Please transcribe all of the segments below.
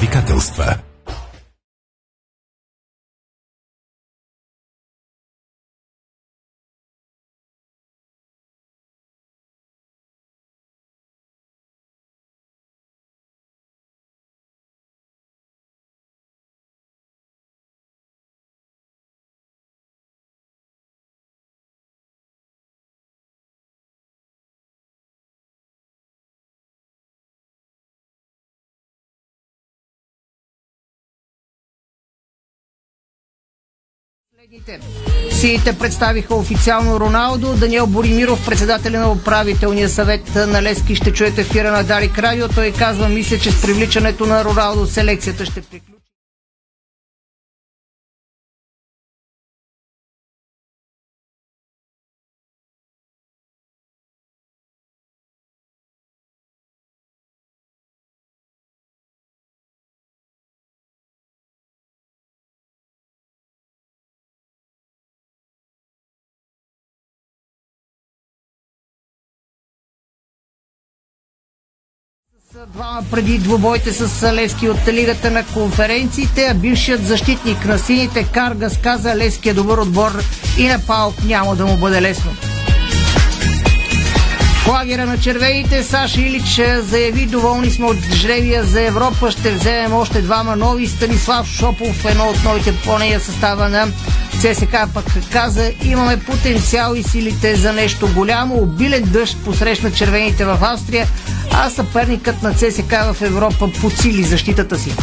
тежките сиите представиха официално Роналдо. Даниел Боримиров, председателя на управителния съвет на Лески, ще чуете в ефира на Дарик Радио. Той казва, мисля, че с привличането на Роналдо селекцията ще приключи. Двама преди двубойте с Левски от Лигата на конференциите, а бившият защитник на сините Каргас каза Левски е добър отбор и на Паук няма да му бъде лесно. В лагера на червените Саша Илич заяви доволни сме от жребия за Европа. Ще вземем още двама нови. Станислав Шопов, едно от новите по нея състава на ЦСК пък каза, имаме потенциал и силите за нещо голямо. Обилен дъжд посрещна червените в Австрия, а съперникът на ЦСК в Европа подсили защитата си.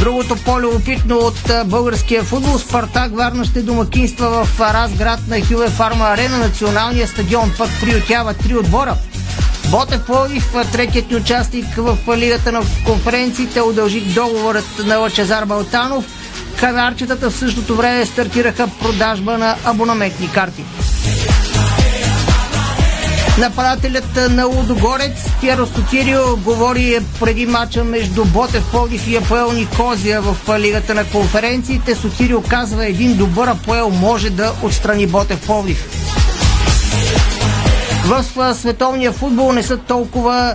Другото по-любопитно от българския футбол Спартак Варна ще домакинства в Разград на Хюве Фарма Арена. Националния стадион пък приютява три отбора. Ботев Пловдив, третият ни участник в Лигата на конференциите, удължи договорът на Лачезар Балтанов. Канарчетата в същото време стартираха продажба на абонаментни карти. Нападателят на Лудогорец Пьеро Сотирио говори преди мача между Ботев Пловдив и Апоел Никозия в Лигата на конференциите. Сотирио казва един добър Апоел може да отстрани Ботев Пловдив. В световния футбол не са толкова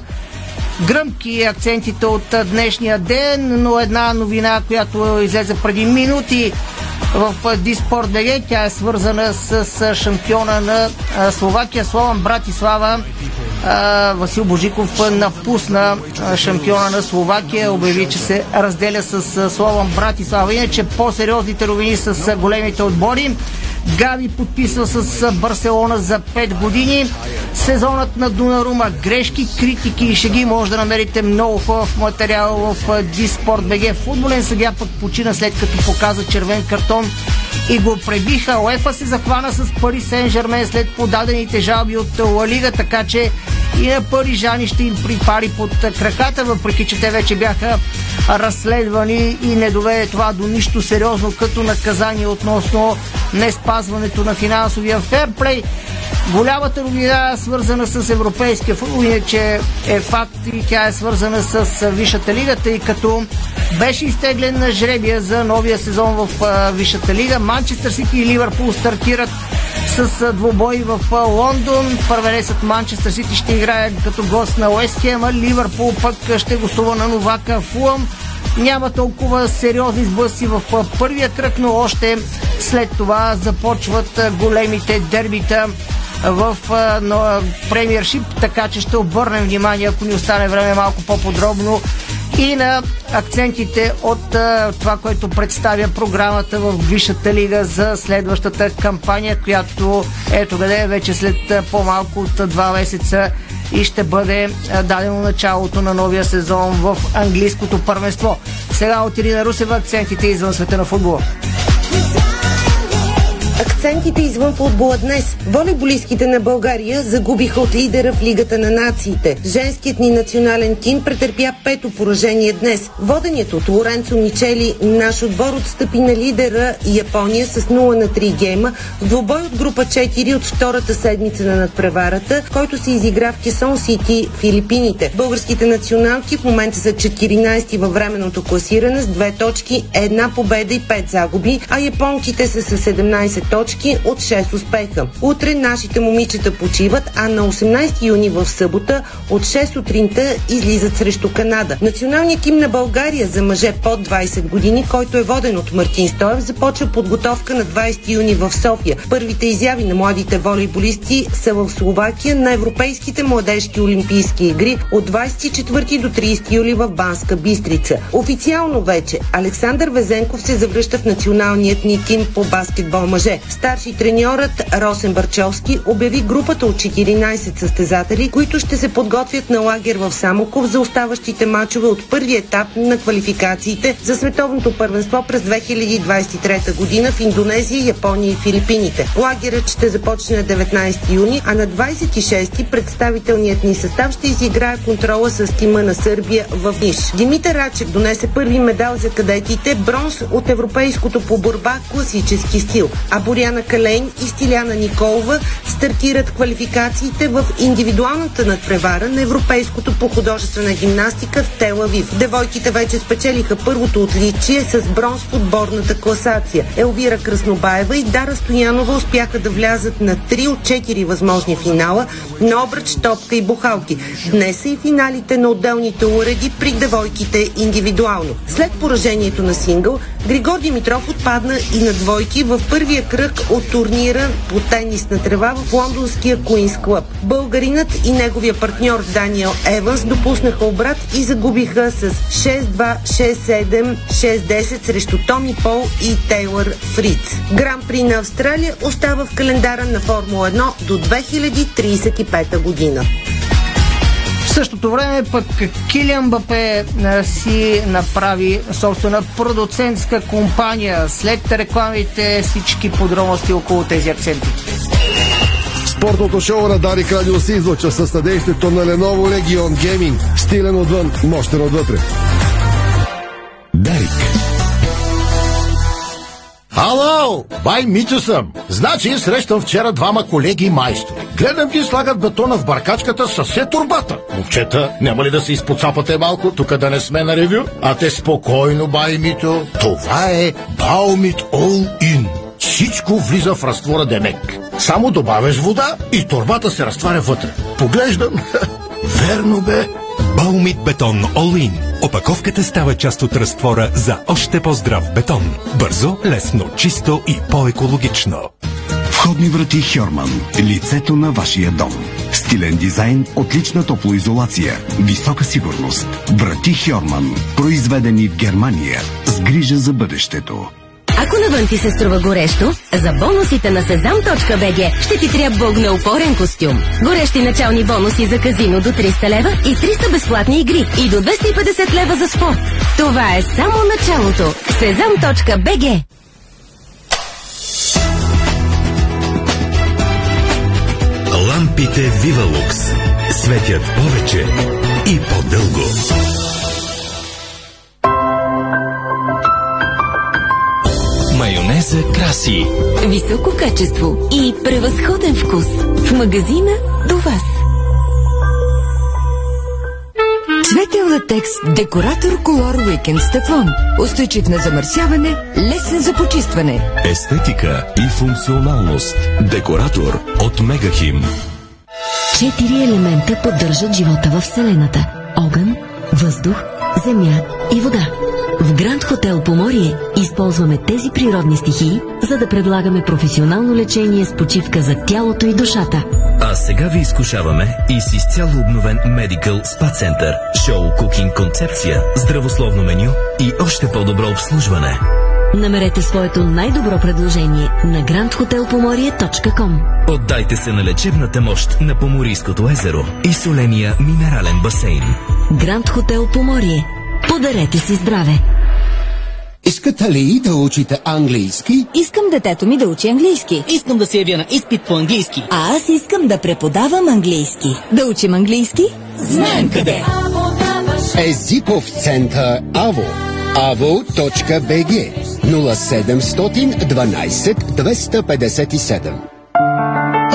гръмки акцентите от днешния ден, но една новина, която излезе преди минути в Диспорт БГ. Тя е свързана с шампиона на Словакия, Слован Братислава. Васил Божиков напусна шампиона на Словакия, обяви, че се разделя с Слован Братислава. Иначе по-сериозните ровини с големите отбори. Гави подписва с Барселона за 5 години. Сезонът на Дунарума, грешки, критики и шеги може да намерите много хубав материал в Диспорт БГ. Футболен съдя пък почина след като показа червен картон и го пребиха. Уефа се захвана с Пари Сен Жермен след подадените жалби от Ла Лига, така че и на парижани ще им припари под краката, въпреки че те вече бяха разследвани и не доведе това до нищо сериозно като наказание относно не спазването на финансовия ферплей. Голямата новина е свързана с европейския футбол, иначе е факт и тя е свързана с Висшата лига, тъй като беше изтеглен на жребия за новия сезон в Висшата лига. Манчестър Сити и Ливърпул стартират с двобой в Лондон. Първенецът Манчестър Сити ще играе като гост на Уест а Ливърпул пък ще гостува на новака Фулъм. Няма толкова сериозни сблъсъци в първия кръг, но още след това започват големите дербита в премиершип, така че ще обърнем внимание, ако ни остане време малко по-подробно и на акцентите от а, това, което представя програмата в Висшата лига за следващата кампания, която ето къде вече след по-малко от два месеца и ще бъде а, дадено началото на новия сезон в английското първенство. Сега от Ирина Русева акцентите извън света на футбола. Акцентите извън футбола днес. Волейболистките на България загубиха от лидера в Лигата на нациите. Женският ни национален тим претърпя пето поражение днес. Воденият от Лоренцо Мичели, наш отбор отстъпи на лидера Япония с 0 на 3 гейма в двубой от група 4 от втората седмица на надпреварата, който се изигра в Кесон Сити, Филипините. Българските националки в момента са 14 във временното класиране с две точки, една победа и 5 загуби, а японките са с 17 точки точки от 6 успеха. Утре нашите момичета почиват, а на 18 юни в събота от 6 сутринта излизат срещу Канада. Националният тим на България за мъже под 20 години, който е воден от Мартин Стоев, започва подготовка на 20 юни в София. Първите изяви на младите волейболисти са в Словакия на Европейските младежки олимпийски игри от 24 до 30 юли в Банска Бистрица. Официално вече Александър Везенков се завръща в националният ни тим по баскетбол мъже. Старши треньорът Росен Барчовски обяви групата от 14 състезатели, които ще се подготвят на лагер в Самоков за оставащите мачове от първи етап на квалификациите за световното първенство през 2023 година в Индонезия, Япония и Филипините. Лагерът ще започне на 19 юни, а на 26 представителният ни състав ще изиграе контрола с тима на Сърбия в Ниш. Димитър Рачев донесе първи медал за кадетите, бронз от европейското по борба класически стил. А Боряна Калейн и Стиляна Николова стартират квалификациите в индивидуалната надпревара на европейското по художествена гимнастика в Телавив. Девойките вече спечелиха първото отличие с бронз в отборната класация. Елвира Краснобаева и Дара Стоянова успяха да влязат на 3 от 4 възможни финала на обръч, топка и бухалки. Днес са и финалите на отделните уреди при девойките индивидуално. След поражението на сингъл, Григор Димитров отпадна и на двойки в първия кръг от турнира по тенис на трева в лондонския Куинс Клъб. Българинът и неговия партньор Даниел Еванс допуснаха обрат и загубиха с 6-2, 6-7, 6-10 срещу Томи Пол и Тейлър Фриц. Гран при на Австралия остава в календара на Формула 1 до 2035 година. В същото време пък Килиан Бапе си направи собствена продуцентска компания. След рекламите всички подробности около тези акценти. Спортното шоу на Дарик Радио се излъчва със съдействието на Lenovo Legion Gaming. Стилен отвън, мощен отвътре. Ало, бай Митю съм. Значи срещам вчера двама колеги майстори. Гледам ги слагат бетона в баркачката със все турбата. Момчета, няма ли да се изпоцапате малко, тук да не сме на ревю? А те спокойно, бай Митю. Това е Баумит All In. Всичко влиза в разтвора Демек. Само добавяш вода и турбата се разтваря вътре. Поглеждам. Верно бе. Баумит бетон In. Опаковката става част от разтвора за още по-здрав бетон. Бързо, лесно, чисто и по-екологично. Входни врати Хьорман. Лицето на вашия дом. Стилен дизайн, отлична топлоизолация, висока сигурност. Врати Хьорман. Произведени в Германия. С грижа за бъдещето. Ако навън ти се струва горещо, за бонусите на Sezam.bg ще ти трябва огнеупорен костюм. Горещи начални бонуси за казино до 300 лева и 300 безплатни игри и до 250 лева за спорт. Това е само началото. Sezam.bg Лампите Вивалукс светят повече и по-дълго. Майонеза краси. Високо качество и превъзходен вкус. В магазина до вас. Цветен латекс Декоратор Колор Уикенд с тефлон. Устойчив на замърсяване, лесен за почистване. Естетика и функционалност. Декоратор от Мегахим. Четири елемента поддържат живота в Вселената. Огън, въздух, земя и вода. В Гранд Хотел Поморие използваме тези природни стихии, за да предлагаме професионално лечение с почивка за тялото и душата. А сега ви изкушаваме и с изцяло обновен Medical Spa Center, шоу кукинг концепция, здравословно меню и още по-добро обслужване. Намерете своето най-добро предложение на grandhotelpomorie.com Отдайте се на лечебната мощ на Поморийското езеро и соления минерален басейн. Гранд Хотел Поморие. Подарете си здраве! Искате ли да учите английски? Искам детето ми да учи английски. Искам да се явя на изпит по английски. А аз искам да преподавам английски. Да учим английски? Знаем къде! Езиков център АВО avo.bg 0712 257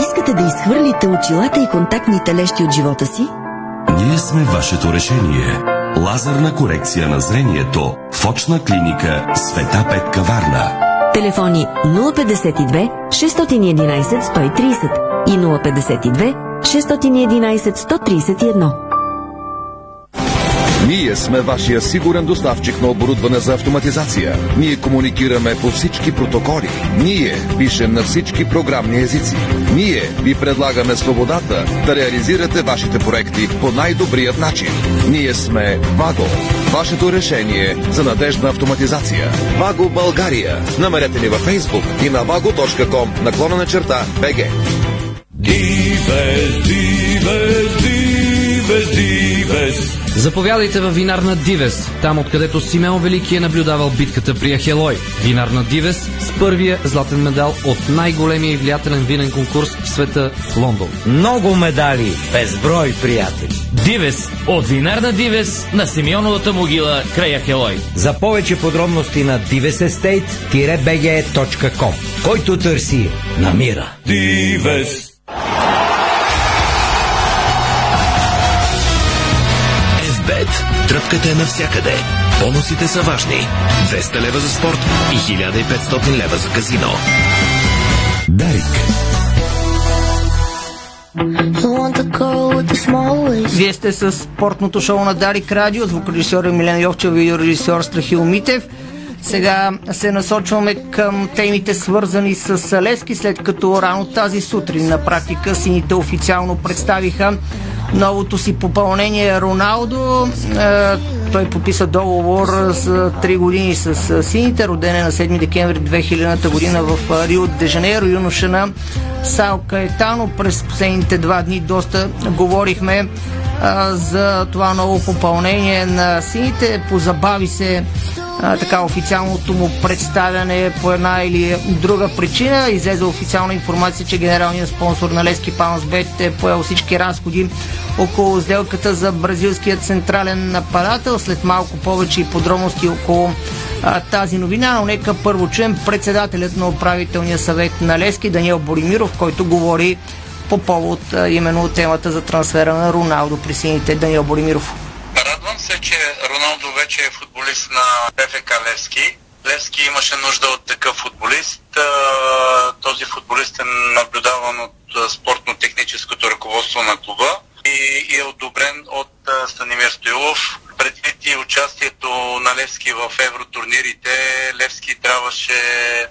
Искате да изхвърлите очилата и контактните лещи от живота си? Ние сме вашето решение. Лазерна корекция на зрението в очна клиника Света Петка Варна. Телефони 052 611 130 и 052 611 131. Ние сме вашия сигурен доставчик на оборудване за автоматизация. Ние комуникираме по всички протоколи. Ние пишем на всички програмни езици. Ние ви предлагаме свободата да реализирате вашите проекти по най-добрият начин. Ние сме Ваго. Вашето решение за надежна автоматизация. Ваго България. Намерете ни във Facebook и на vago.com наклона на черта БГ. Дивес, дивес, дивес, дивес. Заповядайте в винарна Дивес, там откъдето Симеон Велики е наблюдавал битката при Ахелой. Винарна Дивес с първия златен медал от най-големия и влиятелен винен конкурс в света в Лондон. Много медали, безброй приятели. Дивес от винарна Дивес на Симеоновата могила край Ахелой. За повече подробности на divesestate-bg.com Който търси, намира. Дивес. Тръпката е навсякъде. Бонусите са важни. 200 лева за спорт и 1500 лева за казино. Дарик. Вие сте с спортното шоу на Дарик Радио, звукорежисьор Емилен Йовчев, видеорежисьор Страхил Митев. Сега се насочваме към темите свързани с Лески, след като рано тази сутрин на практика сините официално представиха новото си попълнение Роналдо. Е, той подписа договор за 3 години с сините, роден е на 7 декември 2000 година в Рио де Жанейро, юноша на Сао Каетано. През последните два дни доста говорихме а, за това ново попълнение на сините. Позабави се така официалното му представяне по една или друга причина. Излезе официална информация, че генералният спонсор на Лески Паунсбет е поел всички разходи около сделката за бразилския централен нападател. След малко повече и подробности около а, тази новина, но нека първо чуем председателят на управителния съвет на Лески Даниел Боримиров, който говори по повод а, именно темата за трансфера на Роналдо при сините. Даниел Боримиров. Радвам се, че Роналдо вече е футболист на ПФК Левски. Левски имаше нужда от такъв футболист. Този футболист е наблюдаван от спортно-техническото ръководство на клуба и е одобрен от Станимир Стоилов. Предвид и участието на Левски в евротурнирите, Левски трябваше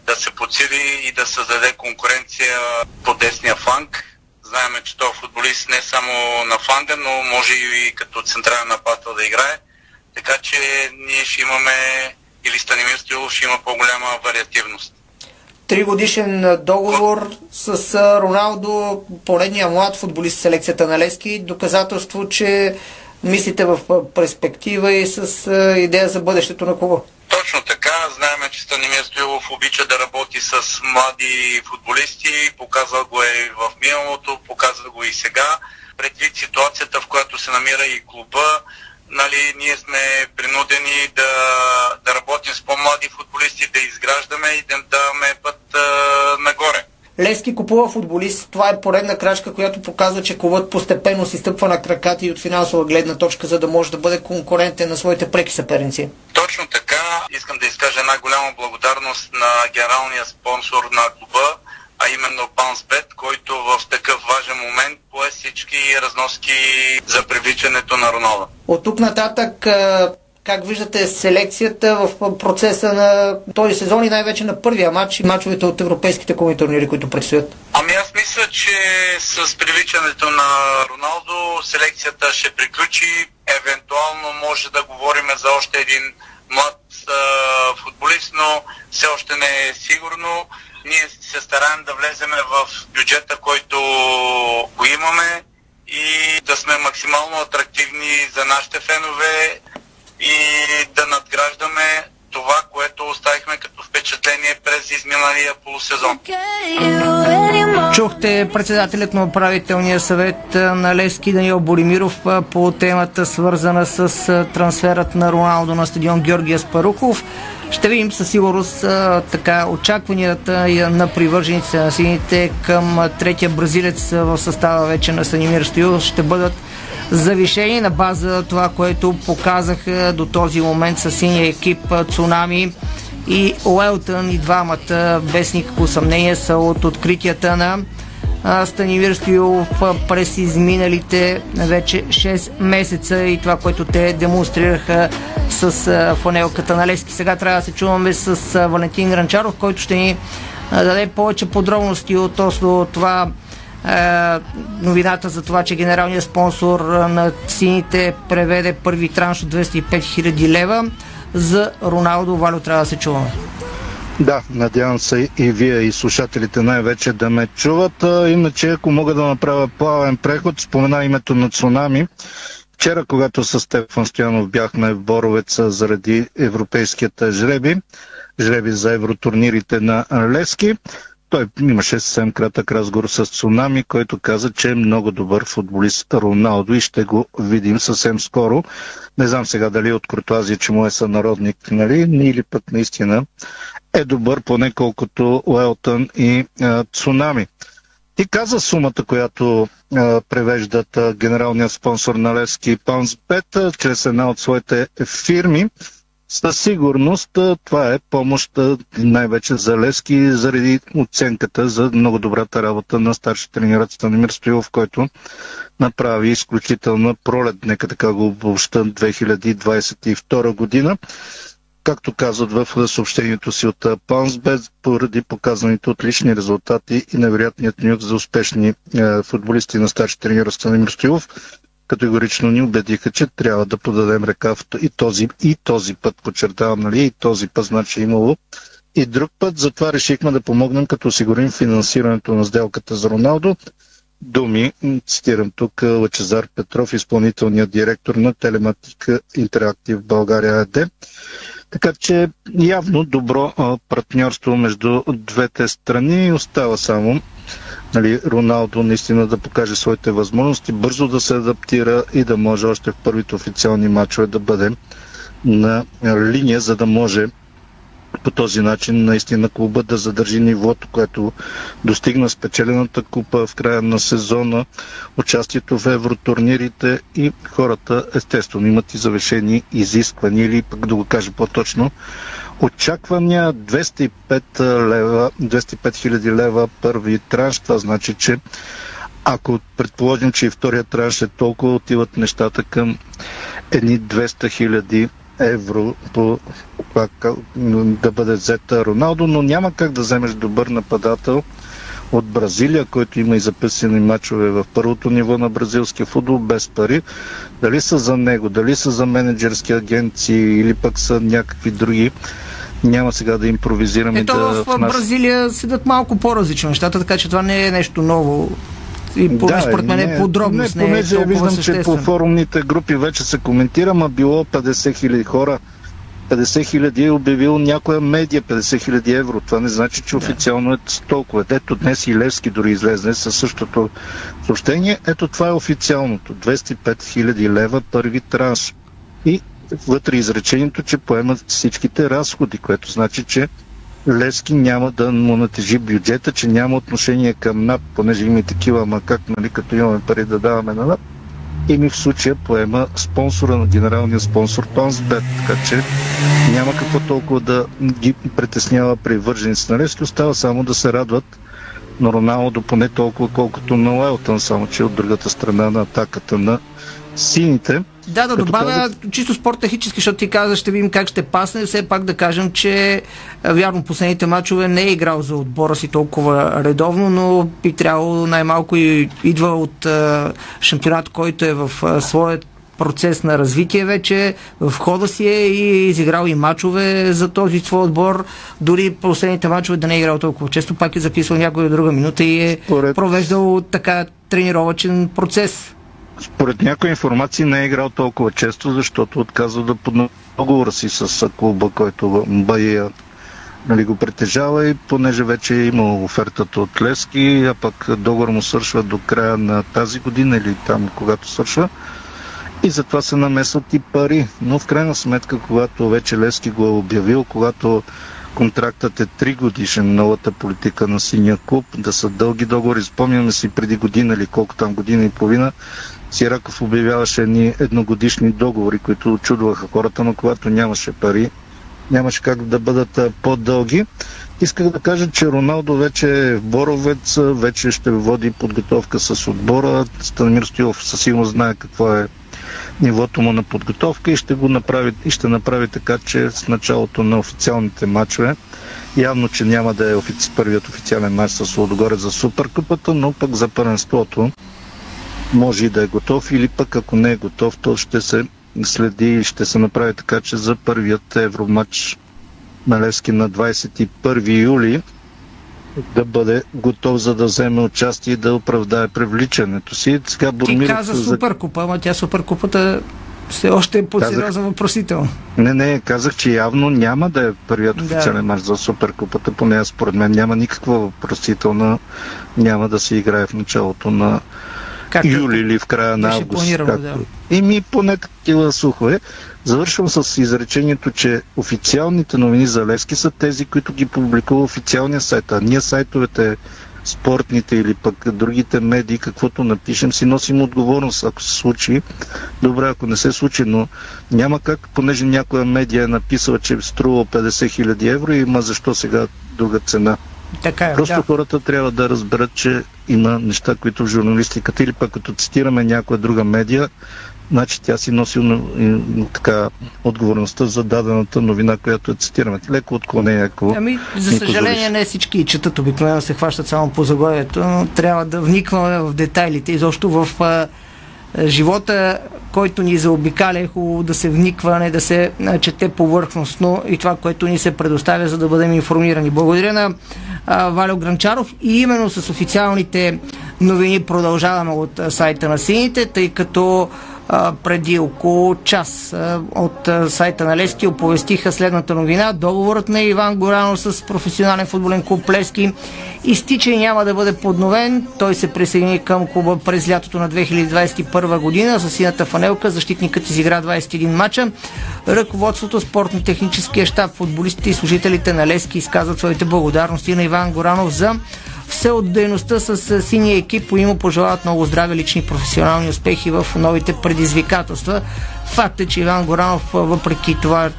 да се подсили и да създаде конкуренция по десния фланг. Знаеме, че този футболист не само на фланга, но може и като централен нападател да играе. Така че ние ще имаме, или Станимир Стоилов ще има по-голяма вариативност тригодишен договор с Роналдо, поредния млад футболист в селекцията на Лески. Доказателство, че мислите в перспектива и с идея за бъдещето на клуба. Точно така. Знаеме, че Станимир Стоилов обича да работи с млади футболисти. Показва го е в миналото, показва го и сега. Предвид ситуацията, в която се намира и клуба, нали, ние сме принудени да, да работим с по-млади футболисти, да изграждаме и да даваме път а, нагоре. Лески купува футболист. Това е поредна крачка, която показва, че клубът постепенно си стъпва на краката и от финансова гледна точка, за да може да бъде конкурентен на своите преки съперници. Точно така. Искам да изкажа една голяма благодарност на генералния спонсор на клуба, а именно Паунсбет, който в такъв важен момент пое всички разноски за привличането на Роналдо. От тук нататък как виждате селекцията в процеса на този сезон и най-вече на първия матч и матчовете от европейските коми турнири, които предстоят? Ами аз мисля, че с привличането на Роналдо селекцията ще приключи. Евентуално може да говорим за още един млад а, футболист, но все още не е сигурно. Ние се стараем да влеземе в бюджета, който го имаме и да сме максимално атрактивни за нашите фенове и да надграждаме това, което оставихме като впечатление през изминалия полусезон. Чухте председателят на управителния съвет на Левски Даниел Боримиров по темата свързана с трансферът на Роналдо на стадион Георгия Спарухов. Ще видим със сигурност така очакванията на привържениците на сините към третия бразилец в състава вече на Санимир Стоил ще бъдат завишени на база това, което показаха до този момент с синия екип Цунами и Уелтън и двамата без никакво съмнение са от откритията на Станимир Стоилов през изминалите вече 6 месеца и това, което те демонстрираха с фанелката на Лески. Сега трябва да се чуваме с Валентин Гранчаров, който ще ни даде повече подробности относно това новината за това, че генералният спонсор на сините преведе първи транш от 205 000 лева за Роналдо. Валю трябва да се чуваме. Да, надявам се и вие и слушателите най-вече да ме чуват. Иначе, ако мога да направя плавен преход, спомена името на Цунами. Вчера, когато с Стефан Стоянов бяхме в Боровеца заради европейският жреби, жреби за евротурнирите на Лески, той имаше съвсем кратък разговор с Цунами, който каза, че е много добър футболист Роналдо и ще го видим съвсем скоро. Не знам сега дали от Куртуазия, че му е сънародник, нали, или пък наистина е добър, поне колкото Уелтън и а, Цунами. Ти каза сумата, която а, превеждат а, генералният спонсор на Левски Паунсбет чрез една от своите фирми. Със сигурност това е помощ най-вече за Лески заради оценката за много добрата работа на старши тренират Станимир Стоилов, който направи изключителна пролет, нека така го обобща 2022 година. Както казват в съобщението си от Паунсбет, поради показаните отлични резултати и невероятният нюк за успешни футболисти на старши тренер Станимир Стоилов, категорично ни убедиха, че трябва да подадем ръка и този, и този път, подчертавам, нали, и този път значи е имало и друг път. Затова решихме да помогнем, като осигурим финансирането на сделката за Роналдо. Думи, цитирам тук Лачезар Петров, изпълнителният директор на Телематика Интерактив България АД. Така че явно добро партньорство между двете страни остава само нали, Роналдо наистина да покаже своите възможности, бързо да се адаптира и да може още в първите официални матчове да бъде на линия, за да може по този начин наистина клуба да задържи нивото, което достигна спечелената купа в края на сезона, участието в евротурнирите и хората естествено имат и завишени изисквания или пък да го кажа по-точно, очаквания 205 лева, 205 хиляди лева първи транш. Това значи, че ако предположим, че и втория транш е толкова, отиват нещата към едни 200 хиляди евро по да бъде взета Роналдо, но няма как да вземеш добър нападател от Бразилия, който има и записани мачове в първото ниво на бразилския футбол без пари. Дали са за него, дали са за менеджерски агенции или пък са някакви други няма сега да импровизираме. Ето да в Бразилия седат малко по-различно нещата, така че това не е нещо ново. И поне да, според мен е подробност. Не, понеже не е виждам, че по форумните групи вече се коментира, ма било 50 хиляди хора. 50 хиляди е обявил някоя медия 50 хиляди евро. Това не значи, че официално е толкова. Ето днес и Левски дори излезне със същото съобщение. Ето това е официалното. 205 хиляди лева първи транш. И вътре изречението, че поемат всичките разходи, което значи, че Левски няма да му натежи бюджета, че няма отношение към НАП, понеже има и такива, ама как, нали, като имаме пари да даваме на НАП, и ми в случая поема спонсора на генералния спонсор Тонсбет, така че няма какво толкова да ги притеснява при върженици на Левски, остава само да се радват на Роналдо поне толкова, колкото на Уелтън, само че от другата страна на атаката на сините. Да, да добавя чисто спорт технически, защото ти каза, ще видим как ще пасне. Все пак да кажем, че вярно последните мачове не е играл за отбора си толкова редовно, но би трябвало най-малко и идва от а, шампионат, който е в а, своят процес на развитие вече, в хода си е и изиграл и мачове за този свой отбор. Дори последните мачове да не е играл толкова често, пак е записал някоя друга минута и е Поред... провеждал така тренировачен процес според някои информации не е играл толкова често, защото отказва да подноси договора си с клуба, който Бая нали, го притежава и понеже вече е имал офертата от Лески, а пък договор му свършва до края на тази година или там когато свършва. И затова се намесват и пари. Но в крайна сметка, когато вече Лески го е обявил, когато контрактът е 3 годишен, новата политика на синия клуб, да са дълги договори. Спомняме си преди година или колко там година и половина, Сираков обявяваше едни едногодишни договори, които очудваха хората, но когато нямаше пари, нямаше как да бъдат по-дълги. Исках да кажа, че Роналдо вече е в Боровец, вече ще води подготовка с отбора. Станимир Стоилов със сигурност знае какво е нивото му на подготовка и ще го направи, и ще направи така, че с началото на официалните матчове Явно, че няма да е офици, първият официален матч с Лодогорец за Суперкупата, но пък за първенството може и да е готов или пък ако не е готов, то ще се следи и ще се направи така, че за първият евроматч на Левски на 21 юли да бъде готов за да вземе участие и да оправдае привличането си. Сега Ти каза Суперкупа, ама тя Суперкупата все още е под сериозен въпросител. Не, не, казах, че явно няма да е първият да. официален мач за Суперкупата, поне според мен няма никаква въпросителна, няма да се играе в началото на как, юли или в края на август. Както... Да. И ми поне такива слухове. Завършвам с изречението, че официалните новини за Левски са тези, които ги публикува официалния сайт, а ние сайтовете спортните или пък другите медии, каквото напишем, си носим отговорност, ако се случи. Добре, ако не се случи, но няма как, понеже някоя медия е написала, че струва 50 000 евро и има защо сега друга цена. Така е, Просто да. хората трябва да разберат, че има неща, които в журналистиката или пък като цитираме някоя друга медия, значи тя си носи така, отговорността за дадената новина, която е цитираме. Леко отклонение, ако... Ами, за съжаление, не всички четат обикновено се хващат само по заглавието, но трябва да вникваме в детайлите, изобщо в живота, който ни заобикаля, е хубаво да се вниква, не да се чете повърхностно и това, което ни се предоставя, за да бъдем информирани. Благодаря на а, Валио Гранчаров и именно с официалните новини продължаваме от сайта на сините, тъй като преди около час от сайта на Лески оповестиха следната новина. Договорът на Иван Горанов с професионален футболен клуб Лески изтича и няма да бъде подновен. Той се присъедини към клуба през лятото на 2021 година. За сината фанелка защитникът изигра 21 мача. Ръководството, спортно-техническия щаб, футболистите и служителите на Лески изказват своите благодарности на Иван Горанов за все от дейността с синия екип и му пожелават много здраве, лични професионални успехи в новите предизвикателства. Факт е, че Иван Горанов, въпреки това,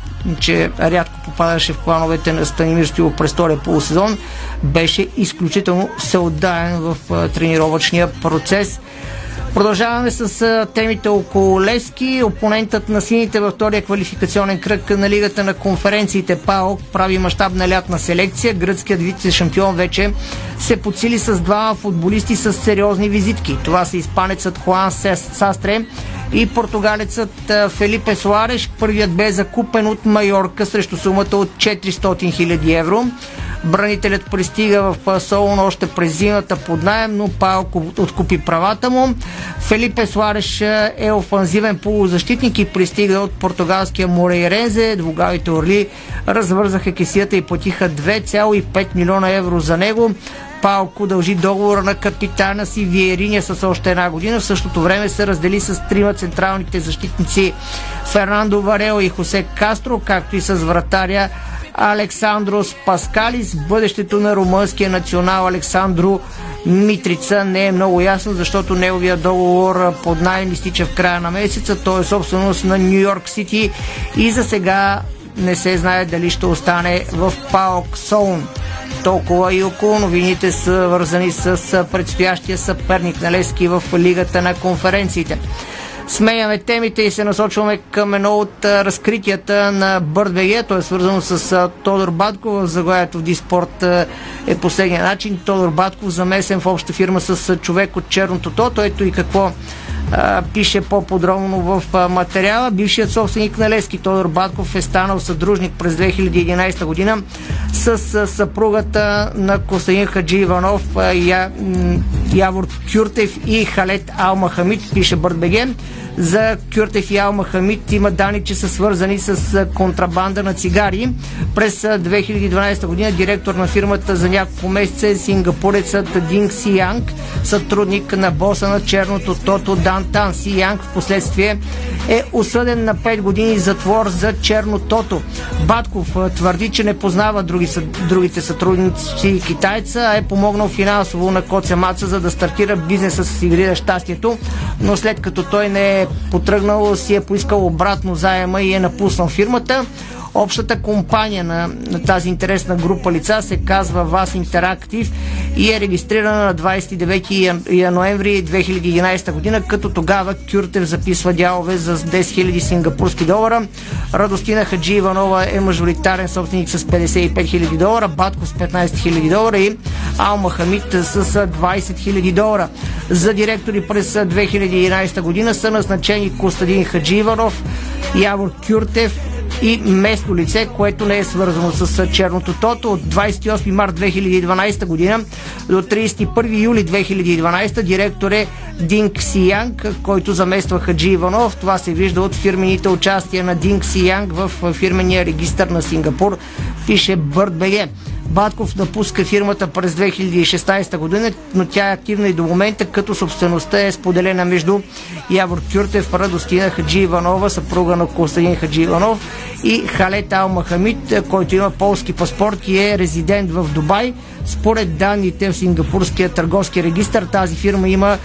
че рядко попадаше в плановете на Станимир Стоилов през втория полусезон, беше изключително всеотдаен в тренировъчния процес. Продължаваме с темите около Левски. Опонентът на сините във втория квалификационен кръг на Лигата на конференциите ПАОК прави мащабна лятна селекция. Гръцкият вице-шампион вече се подсили с два футболисти с сериозни визитки. Това са испанецът Хуан Састре и португалецът Фелипе Суареш. Първият бе закупен от Майорка срещу сумата от 400 000 евро. Бранителят пристига в Солон още през зимата под найем, но Палко откупи правата му. Фелипе Суареш е офанзивен полузащитник и пристига от португалския Морейрензе. Двугавите орли развързаха кесията и платиха 2,5 милиона евро за него. Палко дължи договора на капитана си Виериня с още една година. В същото време се раздели с трима централните защитници Фернандо Варел и Хосе Кастро, както и с вратаря Александрос Паскалис. Бъдещето на румънския национал Александро Митрица не е много ясно, защото неговия договор под найем изтича в края на месеца. Той е собственост на Нью Йорк Сити и за сега не се знае дали ще остане в Паок Соун. Толкова и около новините са вързани с предстоящия съперник на Лески в Лигата на конференциите. Сменяме темите и се насочваме към едно от разкритията на БГ. То е свързано с Тодор Батков. Заглавието в Диспорт е последния начин. Тодор Батков замесен в обща фирма с човек от черното тото. Ето и какво а, пише по-подробно в а, материала. Бившият собственик на Лески Тодор Батков е станал съдружник през 2011 година с а, съпругата на Костадин Хаджи Иванов, а, Я, Явор Кюртев и Халет Алмахамид, пише Бъртбеген. За Кюртев и Ал Махамид има данни, че са свързани с контрабанда на цигари. През 2012 година директор на фирмата за няколко месеца е сингапурецът Динг Си Янг, сътрудник на боса на черното Тото Дан Тан Си Янг. В последствие е осъден на 5 години затвор за черно Тото. Батков твърди, че не познава други, другите сътрудници китайца, а е помогнал финансово на Коце Маца, за да стартира бизнеса с игри щастието, но след като той не е потръгнал, си е поискал обратно заема и е напуснал фирмата. Общата компания на, на тази интересна група лица се казва ВАС Интерактив и е регистрирана на 29 ноември 2011 година, като тогава Кюртев записва дялове за 10 000 сингапурски долара. Радостина Хаджи Иванова е мажоритарен собственик с 55 000 долара, Батко с 15 000 долара и Алма Хамид с 20 000 долара. За директори през 2011 година са назначени Костадин Хаджи Иванов, Явор Кюртев, и местно лице, което не е свързано с черното тото. От 28 март 2012 година до 31 юли 2012 директор е Динг Сиянг, който замества Хаджи Иванов. Това се вижда от фирмените участия на Динг Сиянг в фирмения регистр на Сингапур, пише БГ. Батков напуска фирмата през 2016 година, но тя е активна и до момента, като собствеността е споделена между Явор Кюртев, Радостина Хаджи Иванова, съпруга на Константин Хаджи Иванов и Халет Ал Махамид, който има полски паспорт и е резидент в Дубай. Според данните в Сингапурския търговски регистр, тази фирма има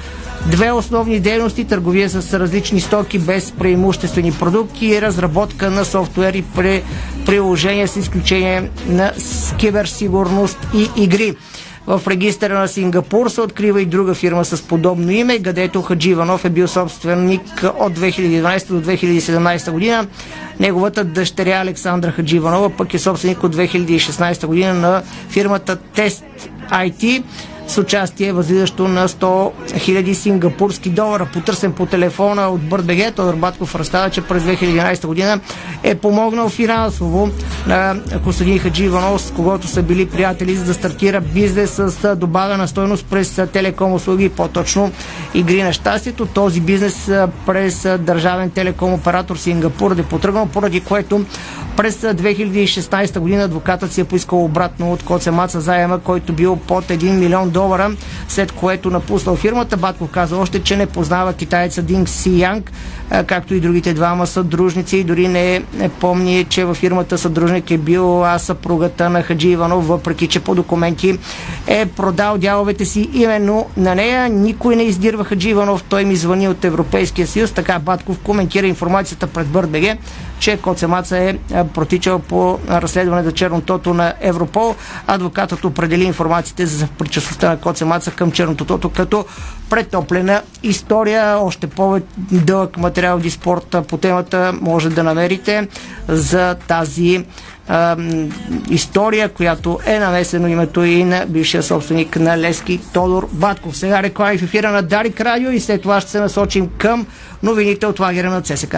Две основни дейности търговия с различни стоки без преимуществени продукти и разработка на софтуери при приложения с изключение на киберсигурност и игри. В регистъра на Сингапур се открива и друга фирма с подобно име, където Хаджи Иванов е бил собственик от 2012 до 2017 година. Неговата дъщеря Александра Хаджи Иванова пък е собственик от 2016 година на фирмата Test IT с участие възлизащо на 100 000 сингапурски долара. Потърсен по телефона от БГ, Тодор Батков разстава, че през 2011 година е помогнал финансово на Костадин Хаджи Иванов, с когото са били приятели, за да стартира бизнес с добавена стойност през телеком услуги, по-точно игри на щастието. Този бизнес през държавен телеком оператор Сингапур е потръгнал, поради което през 2016 година адвокатът си е поискал обратно от Коцемаца заема, който бил под 1 милион долара, след което напуснал фирмата. Батков каза още, че не познава китайца Динг Си Янг, както и другите двама съдружници и дори не, не помни, че във фирмата съдружник е бил съпругата на Хаджи Иванов, въпреки че по документи е продал дяловете си именно на нея. Никой не издирва Хаджи Иванов, той ми звъни от Европейския съюз, така Батков коментира информацията пред Бърдбеге, че Коцемаца е протичал по разследване за чернотото на Европол. Адвокатът определи информациите за причастността на Коцемаца към черното тото като претоплена история. Още по-дълъг материал диспорт по темата може да намерите за тази а, история, която е намесено името и на бившия собственик на Лески Тодор Батков. Сега реклами в ефира на Дарик Радио и след това ще се насочим към новините от лагера на ЦСК.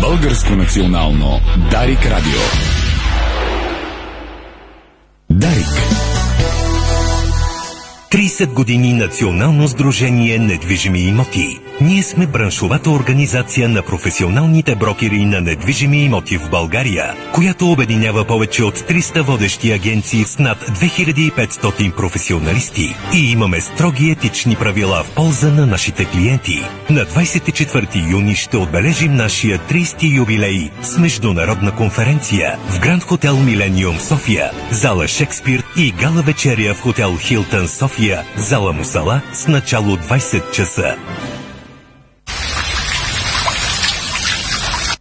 Българско национално Дарик Радио. Дарик. 30 години Национално сдружение недвижими имоти. Ние сме браншовата организация на професионалните брокери на недвижими имоти в България, която обединява повече от 300 водещи агенции с над 2500 професионалисти и имаме строги етични правила в полза на нашите клиенти. На 24 юни ще отбележим нашия 30 юбилей с международна конференция в Гранд Хотел Милениум София, зала Шекспир и гала вечеря в Хотел Хилтън София, зала Мусала с начало 20 часа.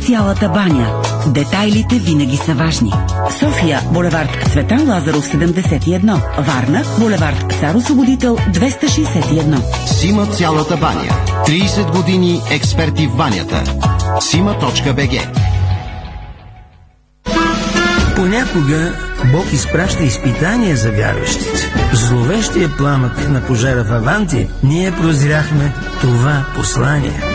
Цялата баня. Детайлите винаги са важни. София, булевард Цветан Лазаров 71. Варна, булевард Цар Освободител 261. Сима цялата баня. 30 години експерти в банята. Сима.бг Понякога Бог изпраща изпитания за вярващите. В зловещия пламък на пожара в Аванти ние прозряхме това послание.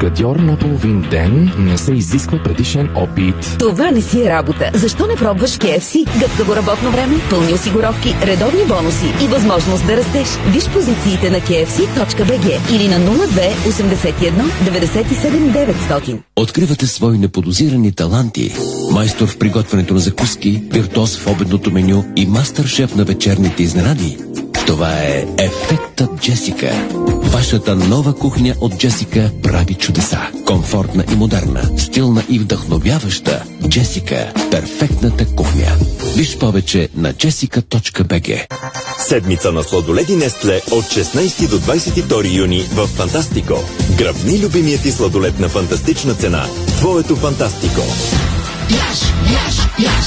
Каскадьор на половин ден не се изисква предишен опит. Това не си е работа. Защо не пробваш KFC? Гъвкаво работно време, пълни осигуровки, редовни бонуси и възможност да растеш. Виж позициите на kfc.bg или на 02 81 97 900. Откривате свои неподозирани таланти. Майстор в приготвянето на закуски, виртуоз в обедното меню и мастър-шеф на вечерните изненади. Това е Ефектът Джесика. Вашата нова кухня от Джесика прави чудеса. Комфортна и модерна, стилна и вдъхновяваща. Джесика – перфектната кухня. Виж повече на jessica.bg Седмица на сладоледи Нестле от 16 до 22 юни в Фантастико. Гръбни любимият ти сладолед на фантастична цена. Твоето Фантастико. Яш, яш, яш,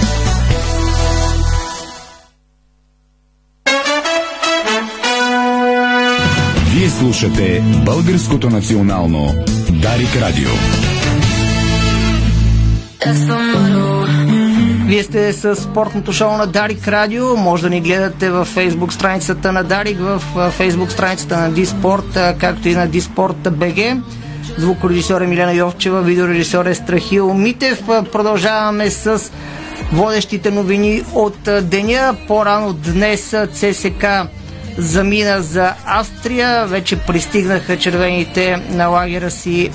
Слушате Българското национално Дарик Радио. Вие сте с спортното шоу на Дарик Радио. Може да ни гледате в фейсбук страницата на Дарик, в фейсбук страницата на Диспорт, както и на Диспорт БГ. Звукорежисьор е Милена Йовчева, видеорежисьор е Страхил Митев. Продължаваме с водещите новини от деня. По-рано днес ЦСК замина за Австрия. Вече пристигнаха червените на лагера си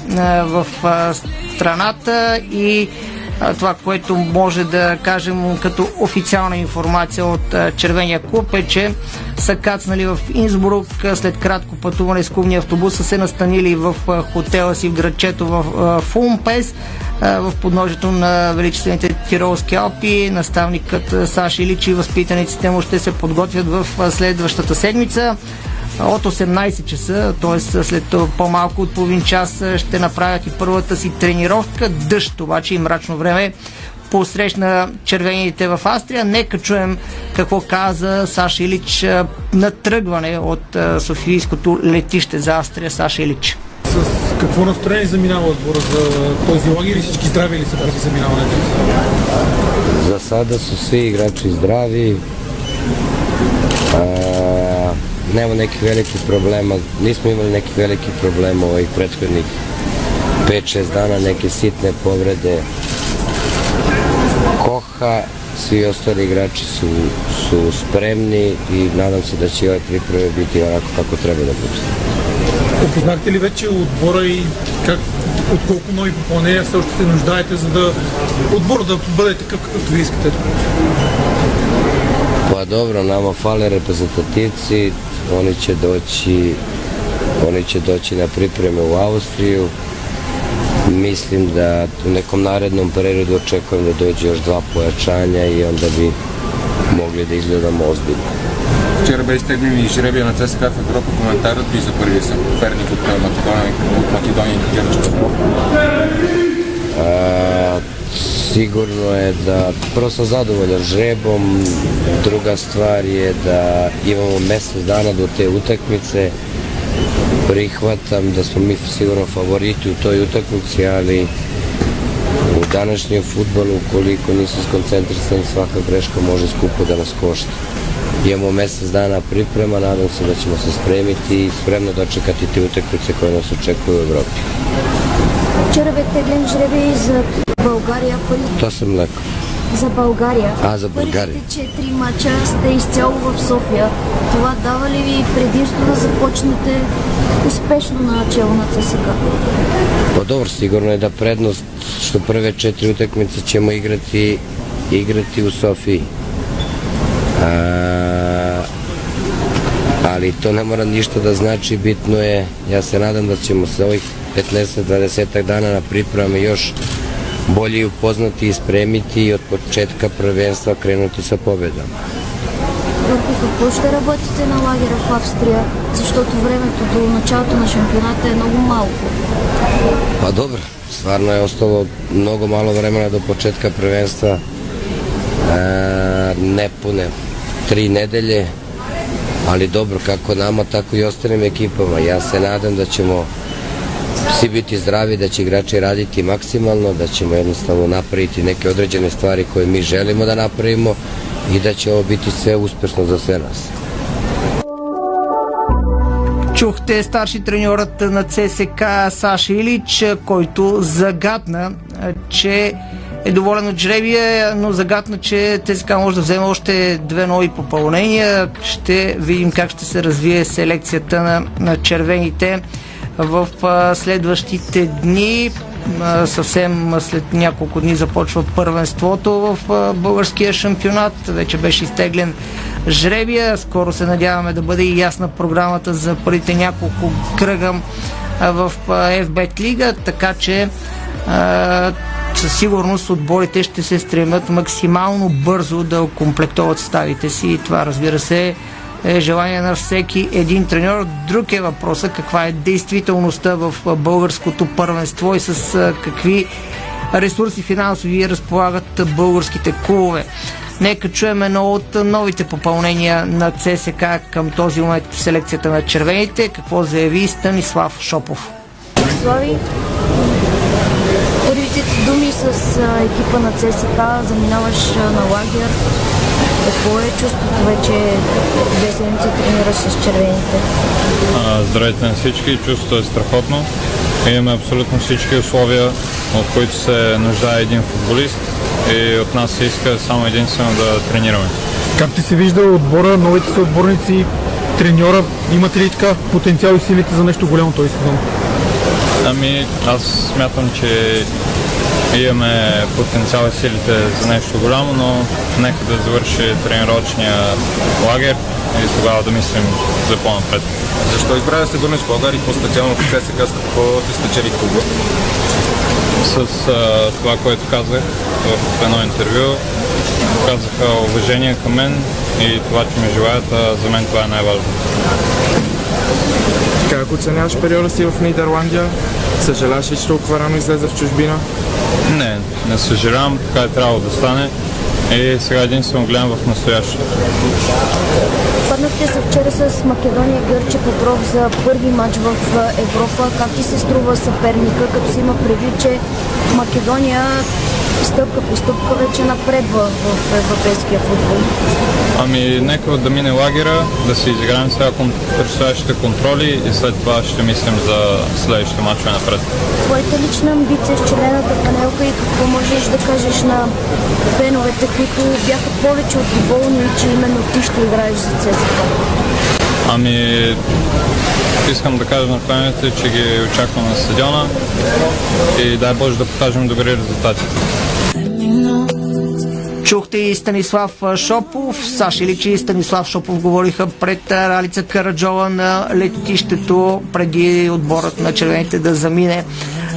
в страната и това, което може да кажем като официална информация от червения клуб е, че са кацнали в Инсбрук след кратко пътуване с клубния автобус, са се настанили в хотела си в градчето в Фумпес в подножието на Величествените Тиролски Алпи. Наставникът Саши Илич и възпитаниците му ще се подготвят в следващата седмица от 18 часа, т.е. след по-малко от половин час ще направят и първата си тренировка. Дъжд обаче и мрачно време посрещна червените в Австрия. Нека чуем какво каза Саша Илич на тръгване от Софийското летище за Австрия. Саша Илич. С какво настроение заминава отбора за този лагер и всички здрави ли са преди заминаването? За sada su svi igrači zdravi. A, nema nekih velikih problema. Nismo imali nekih velikih problema ovih prethodnih 5-6 dana, neke sitne povrede. Koha, svi ostali igrači su, su spremni i nadam se da će ove pripreme biti onako kako treba da bude. Опознахте ли вече отбора и как, от колко нови попълнения все още се нуждаете, за да отбор да бъде такъв, какъвто ви искате? Pa dobro, nama fale reprezentativci, oni će doći oni će doći na pripreme u Austriju. Mislim da u nekom narednom periodu očekujem da dođe još dva pojačanja i onda bi mogli да изгледаме озбилно. Вчера бе изтеглен и жребия на ЦСКА в Европа. Коментарът ви за първия съперник от Македония, от Македония и Герчка. Sigurno je da prvo sam zadovoljan žrebom, druga stvar je da imamo mjesec dana do te utakmice. Prihvatam da smo mi sigurno favoriti u toj utakmici, ali u današnjem futbolu ukoliko nisi skoncentrisan svaka greška može skupo da nas košta. Imamo mjesec dana priprema, nadam se da ćemo se spremiti i spremno dočekati te utakmice koje nas očekuju u Evropi. Вчера бе теглен жребий за България. Първи... To sam lekao. За България. А, за България. Първите четири мача сте изцяло в София. Това дава ли ви предимство да започнете успешно на начало на ЦСКА? Pa dobro, sigurno je da prednost što prve četiri utakmice ćemo igrati, igrati u Sofiji. A, ali to ne mora ništa da znači, bitno je, ja se nadam da ćemo se ovih 15-20 dana na pripremama još bolje upoznati i spremiti i od početka prvenstva krenuti sa pobedama. върху какво ще работите на лагера в Австрия, защото времето до началото на шампионата е много малко. Pa dobro, stvarno je ostalo mnogo malo vremena do početka prvenstva. E, nepune tri nedelje, ali dobro kako nama, tako i ostalim ekipama. Ja se nadam da ćemo svi biti zdravi, da će igrači raditi maksimalno, da ćemo jednostavno napraviti neke određene stvari koje mi želimo da napravimo i da će ovo biti sve uspešno za sve nas. Чухте старши треньорът на ЦСК Саша Илич, който загадна, че е доволен от жребия, но загадна, че ЦСК може да вземе още две нови попълнения. Ще видим как ще се развие селекцията на, на червените в следващите дни. Съвсем след няколко дни започва първенството в българския шампионат. Вече беше изтеглен жребия. Скоро се надяваме да бъде и ясна програмата за първите няколко кръга в FBET лига, така че със сигурност отборите ще се стремят максимално бързо да окомплектоват ставите си и това разбира се е желание на всеки един треньор. Друг е въпросът каква е действителността в българското първенство и с какви ресурси финансови разполагат българските клубове. Нека чуем едно от новите попълнения на ЦСК към този момент в селекцията на червените. Какво заяви Станислав Шопов. Слави, първите думи с екипа на ЦСК, заминаваш на лагер. Какво е чувството вече две седмици тренираш с червените? А, Здравейте на всички, чувството е страхотно. Имаме абсолютно всички условия, от които се нуждае един футболист и от нас се иска само единствено да тренираме. Как ти се вижда отбора, новите са отборници, треньора? Имате ли така потенциал и силите за нещо голямо този сезон? Ами, аз смятам, че имаме потенциал и силите за нещо голямо, но нека да завърши тренировъчния лагер и тогава да мислим за по-напред. Защо избра да се върнеш в България и по-специално в ЦСКА, с какво ти спечели клуба? С а, това, което казах в едно интервю, казаха уважение към мен и това, че ме желаят, а за мен това е най-важно. Как оценяваш периода си в Нидерландия? Съжаляваш ли, че толкова рано излезе в чужбина? Не, не съжалявам, така е трябвало да стане. И сега единствено гледам в настоящето. Паднахте се вчера с Македония Гърче Петров за първи матч в Европа. Как ти се струва съперника, като си има предвид, че Македония стъпка по стъпка вече напредва в европейския футбол? Ами, нека да мине лагера, да си изиграем сега кон- предстоящите контроли и след това ще мислим за следващите мачове напред. Твоята лична амбиция в червената панелка и какво можеш да кажеш на феновете, които бяха повече от доволни, че именно ти ще играеш за ЦСКА? Ами, искам да кажа на феновете, че ги очаквам на стадиона и дай Боже да покажем добри резултати. Чухте и Станислав Шопов. Саша Иличи и Станислав Шопов говориха пред Ралица Караджова на летището преди отборът на червените да замине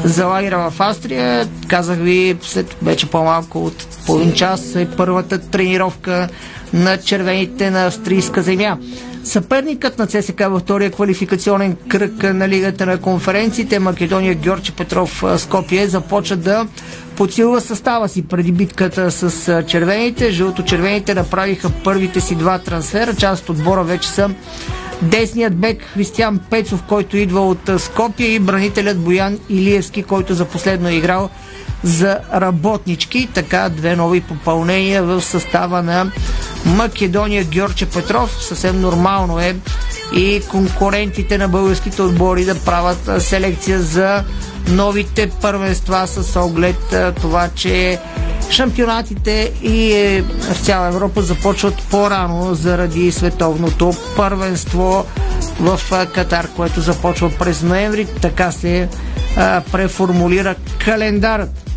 за лагера в Австрия. Казах ви, след вече по-малко от половин час е първата тренировка на червените на австрийска земя. Съперникът на ЦСК във втория квалификационен кръг на Лигата на конференциите Македония Георги Петров Скопие започва да подсилва състава си преди битката с червените. Жълто-червените направиха първите си два трансфера. Част от отбора вече са десният бек Християн Пецов, който идва от Скопия и бранителят Боян Илиевски, който за последно е играл за работнички. Така две нови попълнения в състава на Македония Георче Петров. Съвсем нормално е и конкурентите на българските отбори да правят селекция за новите първенства с оглед това, че шампионатите и е, в цяла Европа започват по-рано заради световното първенство в Катар, което започва през ноември. Така се преформулира календарът.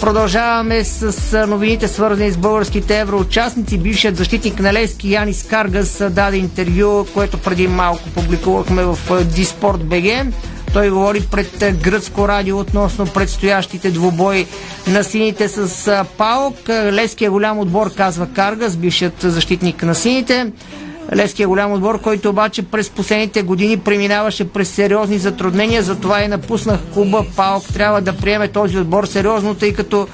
Продължаваме с новините свързани с българските евроучастници. Бившият защитник на Лески Янис Каргас даде интервю, което преди малко публикувахме в Диспорт БГ. Той говори пред гръцко радио относно предстоящите двубои на сините с Паук. Леския голям отбор, казва Каргас, бившият защитник на сините. Левския голям отбор, който обаче през последните години преминаваше през сериозни затруднения, затова и напуснах клуба. Паук трябва да приеме този отбор сериозно, тъй като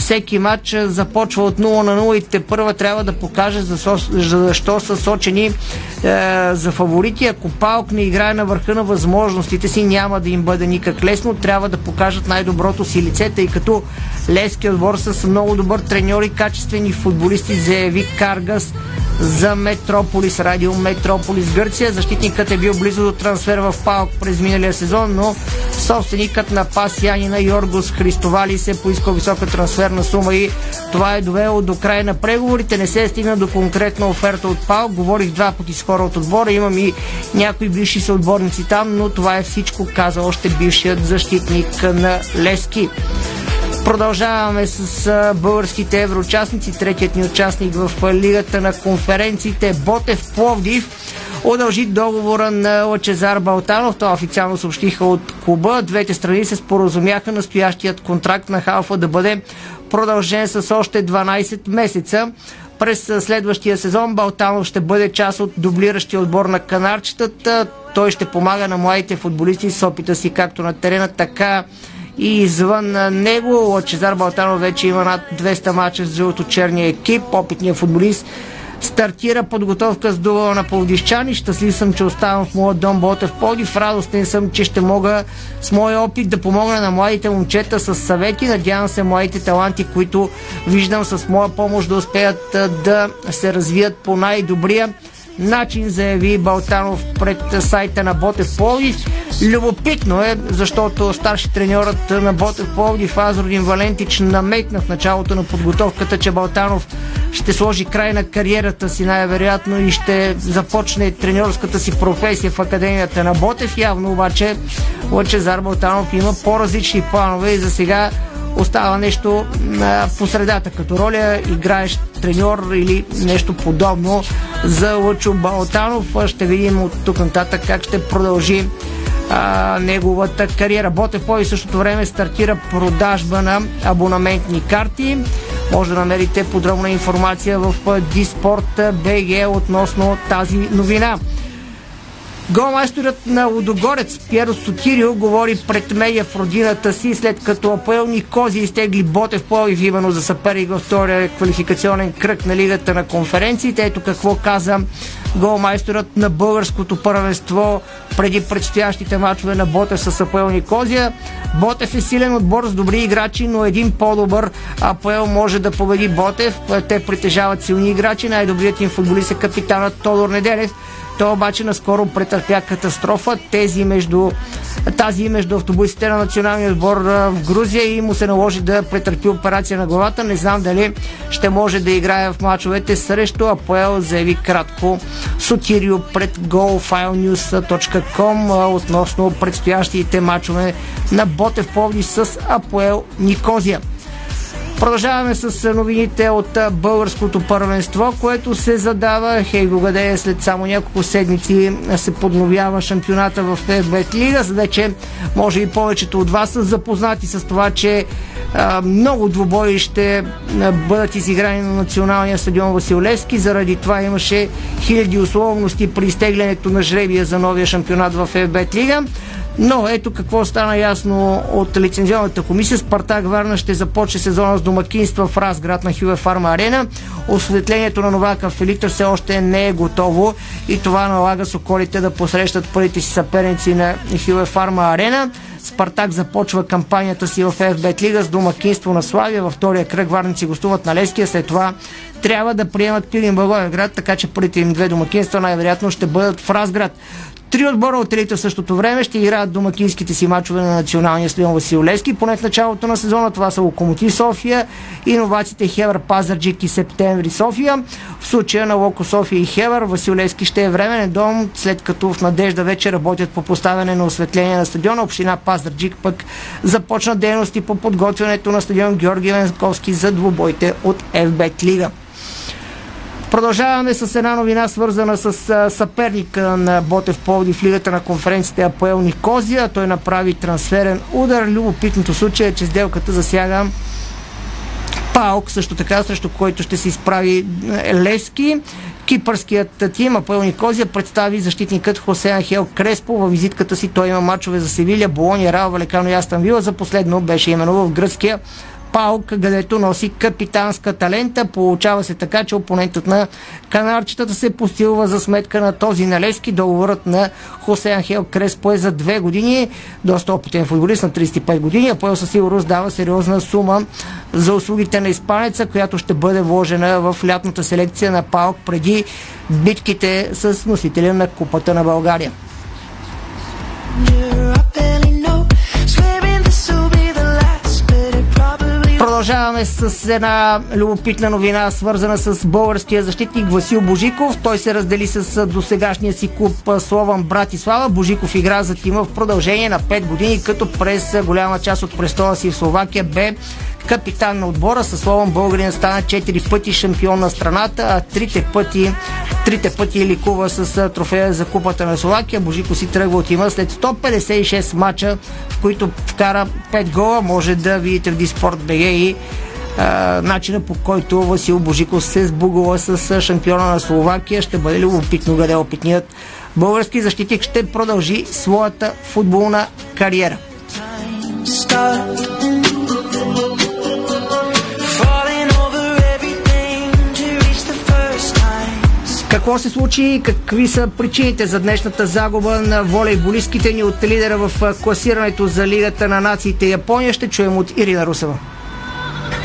всеки матч започва от 0 на 0 и те първа трябва да покаже защо са сочени е, за фаворити. Ако Паук не играе на върха на възможностите си, няма да им бъде никак лесно. Трябва да покажат най-доброто си лице, тъй като Левски отбор с много добър треньор и качествени футболисти, заяви Каргас за Метрополис, радио Метрополис Гърция. Защитникът е бил близо до трансфер в Паук през миналия сезон, но собственикът на пас Янина Йоргос Христовали се поискал висока трансферна сума и това е довело до края на преговорите. Не се е стигна до конкретна оферта от Паук. Говорих два пъти с хора от отбора. Имам и някои бивши съотборници там, но това е всичко, каза още бившият защитник на Лески. Продължаваме с българските евроучастници. Третият ни участник в Лигата на конференциите Ботев Пловдив удължи договора на Лачезар Балтанов. Това официално съобщиха от клуба. Двете страни се споразумяха настоящият контракт на Халфа да бъде продължен с още 12 месеца. През следващия сезон Балтанов ще бъде част от дублиращия отбор на канарчетата. Той ще помага на младите футболисти с опита си както на терена, така и извън него Лачезар Балтанов вече има над 200 мача с жълто-черния екип. Опитният футболист стартира подготовка с дувала на Пловдивчани. Щастлив съм, че оставам в моят дом Ботев Пловдив. Радостен съм, че ще мога с моя опит да помогна на младите момчета с съвети. Надявам се младите таланти, които виждам с моя помощ да успеят да се развият по най-добрия начин, заяви Балтанов пред сайта на Ботев Пловдив. Любопитно е, защото старши треньорът на Ботев Пловдив Азродин Валентич намекна в началото на подготовката, че Балтанов ще сложи край на кариерата си най-вероятно и ще започне треньорската си професия в Академията на Ботев. Явно обаче Лъчезар Балтанов има по-различни планове и за сега остава нещо а, по средата като роля, играеш треньор или нещо подобно за Лъчо Балтанов. Ще видим от тук нататък как ще продължи а, неговата кариера. Ботев по и същото време стартира продажба на абонаментни карти. Може да намерите подробна информация в Диспорт БГ относно тази новина. Голмайсторът на Лудогорец Пьеро Сотирио говори пред медия в родината си, след като Апоел Никози изтегли Ботев Пловив именно за съперник във втория квалификационен кръг на Лигата на конференциите. Ето какво каза голмайсторът на българското първенство преди предстоящите мачове на Ботев с Апоел Никозия. Ботев е силен отбор с добри играчи, но един по-добър Апоел може да победи Ботев. Те притежават силни играчи. Най-добрият им футболист е капитанът Тодор Неделев. Той обаче наскоро претърпя катастрофа. Тези между, тази между автобусите на националния отбор в Грузия и му се наложи да претърпи операция на главата. Не знам дали ще може да играе в мачовете срещу Апоел, заяви кратко Сотирио пред gofilenews.com относно предстоящите мачове на Ботев Повди с Апоел Никозия. Продължаваме с новините от българското първенство, което се задава. Хейго Гадея след само няколко седмици се подновява шампионата в FBET Лига. Вече може и повечето от вас са запознати с това, че много двубои ще бъдат изиграни на националния стадион Василевски. Заради това имаше хиляди условности при изтеглянето на жребия за новия шампионат в FBET Лига. Но ето какво стана ясно от лицензионната комисия. Спартак Варна ще започне сезона с домакинства в Разград на Хюве Фарма Арена. Осветлението на Новака в Елитър все още не е готово и това налага Соколите да посрещат първите си съперници на Хюве Фарма Арена. Спартак започва кампанията си в FBET Лига с домакинство на Славия. Във втория кръг варници гостуват на Леския. След това трябва да приемат Пирин Благоевград, така че първите им две домакинства най-вероятно ще бъдат в Разград. Три отбора от елита в същото време ще играят домакинските си мачове на националния стадион Васил Левски. Поне в началото на сезона това са Локомотив София, иновациите Хевър Пазарджик и Септември София. В случая на Локо София и Хевър Васил Левски ще е временен дом, след като в Надежда вече работят по поставяне на осветление на стадиона. Община Пазарджик пък започна дейности по подготвянето на стадион Георги Венковски за двубойте от FBET Лига. Продължаваме с една новина, свързана с съперника на Ботев Повди в лигата на конференцията Апоел Никозия. Той направи трансферен удар. Любопитното случай е, че сделката засяга Паук, също така, срещу който ще се изправи Левски. Кипърският тим Апоел Никозия представи защитникът Хосе Анхел Креспо. Във визитката си той има мачове за Севилия, Болония, Рао, Валекано и Астан Вила. За последно беше именно в гръцкия Паук, където носи капитанска талента. Получава се така, че опонентът на канарчетата се постилва за сметка на този налески. Договорът на Хосе Анхел Креспо е за две години. Доста опитен футболист на 35 години. А Поел със сигурност дава сериозна сума за услугите на испанеца, която ще бъде вложена в лятната селекция на Паук преди битките с носителя на Купата на България. Продължаваме с една любопитна новина, свързана с българския защитник Васил Божиков. Той се раздели с досегашния си клуб Слован Братислава. Божиков игра за тима в продължение на 5 години, като през голяма част от престола си в Словакия бе капитан на отбора. Със словом българин стана 4 пъти шампион на страната, а трите пъти, трите пъти ликува с трофея за купата на Словакия. Божико си тръгва от има след 156 мача, в които вкара 5 гола. Може да видите в Диспорт БГ и начина по който Васил Божиков се сбугува с шампиона на Словакия. Ще бъде любопитно къде опитният български защитник ще продължи своята футболна кариера. Какво се случи и какви са причините за днешната загуба на волейболистките ни от лидера в класирането за Лигата на нациите Япония? Ще чуем от Ирина Русева.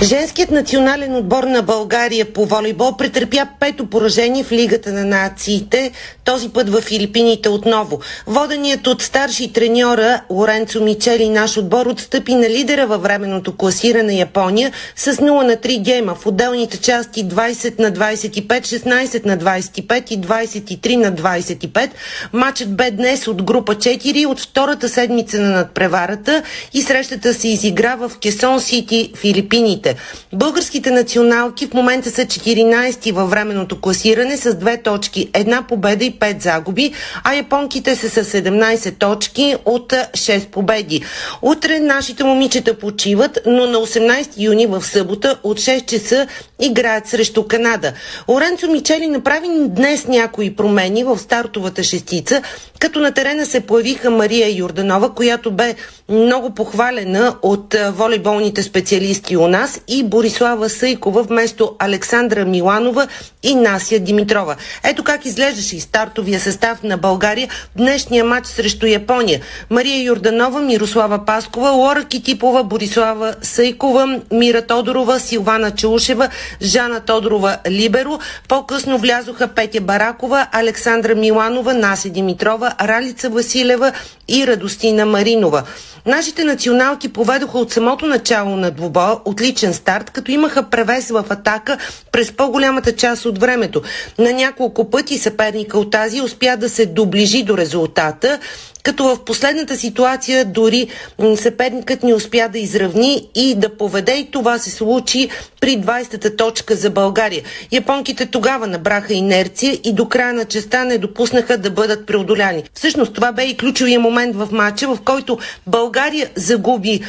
Женският национален отбор на България по волейбол претърпя пето поражение в Лигата на нациите, този път в Филипините отново. Воденият от старши треньора Лоренцо Мичели наш отбор отстъпи на лидера във временното класиране Япония с 0 на 3 гейма в отделните части 20 на 25, 16 на 25 и 23 на 25. Матчът бе днес от група 4 от втората седмица на надпреварата и срещата се изигра в Кесон Сити, Филипините жените. Българските националки в момента са 14 във временното класиране с две точки, една победа и 5 загуби, а японките са с 17 точки от 6 победи. Утре нашите момичета почиват, но на 18 юни в събота от 6 часа играят срещу Канада. Оренцо Мичели направи днес някои промени в стартовата шестица, като на терена се появиха Мария Юрданова, която бе много похвалена от волейболните специалисти у нас и Борислава Съйкова вместо Александра Миланова и Насия Димитрова. Ето как изглеждаше и стартовия състав на България в днешния матч срещу Япония. Мария Юрданова, Мирослава Паскова, Лора Китипова, Борислава Съйкова, Мира Тодорова, Силвана Чаушева, Жана Тодорова Либеро. По-късно влязоха Петя Баракова, Александра Миланова, Наси Димитрова, Ралица Василева и Радостина Маринова. Нашите националки поведоха от самото начало на двубоя отличен старт, като имаха превес в атака през по-голямата част от времето. На няколко пъти съперника от тази успя да се доближи до резултата като в последната ситуация дори съперникът ни успя да изравни и да поведе и това се случи при 20-та точка за България. Японките тогава набраха инерция и до края на честа не допуснаха да бъдат преодоляни. Всъщност това бе и ключовия момент в матча, в който България загуби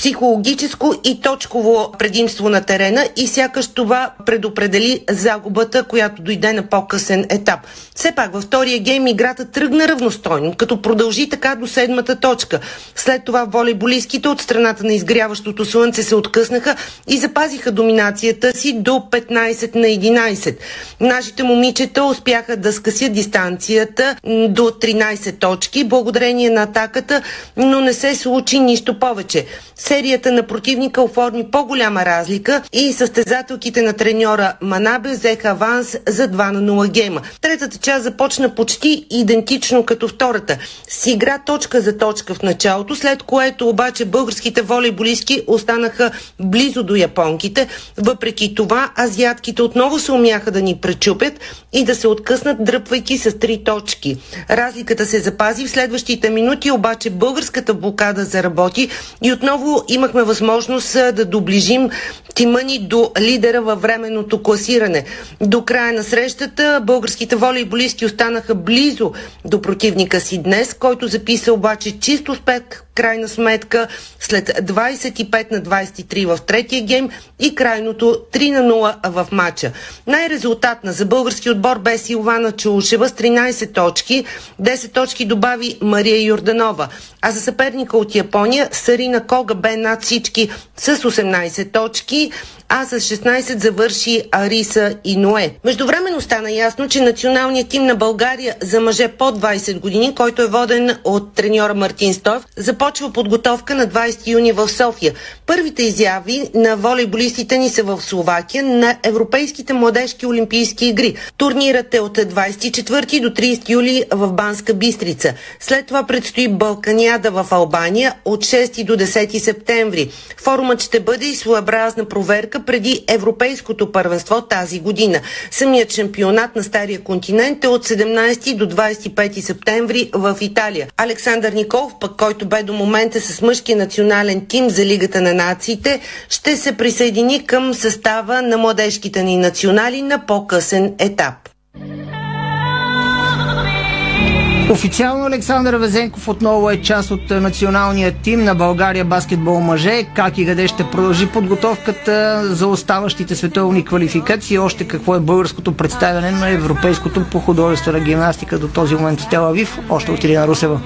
психологическо и точково предимство на терена и сякаш това предопредели загубата, която дойде на по-късен етап. Все пак във втория гейм играта тръгна равностойно, като продължи така до седмата точка. След това волейболистките от страната на изгряващото слънце се откъснаха и запазиха доминацията си до 15 на 11. Нашите момичета успяха да скъсят дистанцията до 13 точки, благодарение на атаката, но не се случи нищо повече серията на противника оформи по-голяма разлика и състезателките на треньора Манабе взеха аванс за 2 на 0 гейма. Третата част започна почти идентично като втората. С игра точка за точка в началото, след което обаче българските волейболистки останаха близо до японките. Въпреки това, азиатките отново се умяха да ни пречупят и да се откъснат, дръпвайки с три точки. Разликата се запази в следващите минути, обаче българската блокада заработи и отново имахме възможност да доближим тима ни до лидера във временното класиране. До края на срещата българските волейболисти останаха близо до противника си днес, който записа обаче чист успех крайна сметка след 25 на 23 в третия гейм и крайното 3 на 0 в матча. Най-резултатна за български отбор бе Силвана Чулшева с 13 точки. 10 точки добави Мария Йорданова. А за съперника от Япония Сарина Кога бе над всички с 18 точки а с 16 завърши Ариса и Ное. Междувременно стана ясно, че националният тим на България за мъже под 20 години, който е воден от треньора Мартин Стоев, започва подготовка на 20 юни в София. Първите изяви на волейболистите ни са в Словакия на Европейските младежки олимпийски игри. Турнирът е от 24 до 30 юли в Банска Бистрица. След това предстои Балканиада в Албания от 6 до 10 септември. Форумът ще бъде и своеобразна проверка преди Европейското първенство тази година. Самият шампионат на Стария континент е от 17 до 25 септември в Италия. Александър Николов, пък който бе до момента с мъжки национален тим за Лигата на нациите, ще се присъедини към състава на младежките ни национали на по-късен етап. Официално Александър Везенков отново е част от националния тим на България баскетбол мъже. Как и къде ще продължи подготовката за оставащите световни квалификации? Още какво е българското представяне на европейското по художествена гимнастика до този момент в Телавив? Още от Ирина Русева.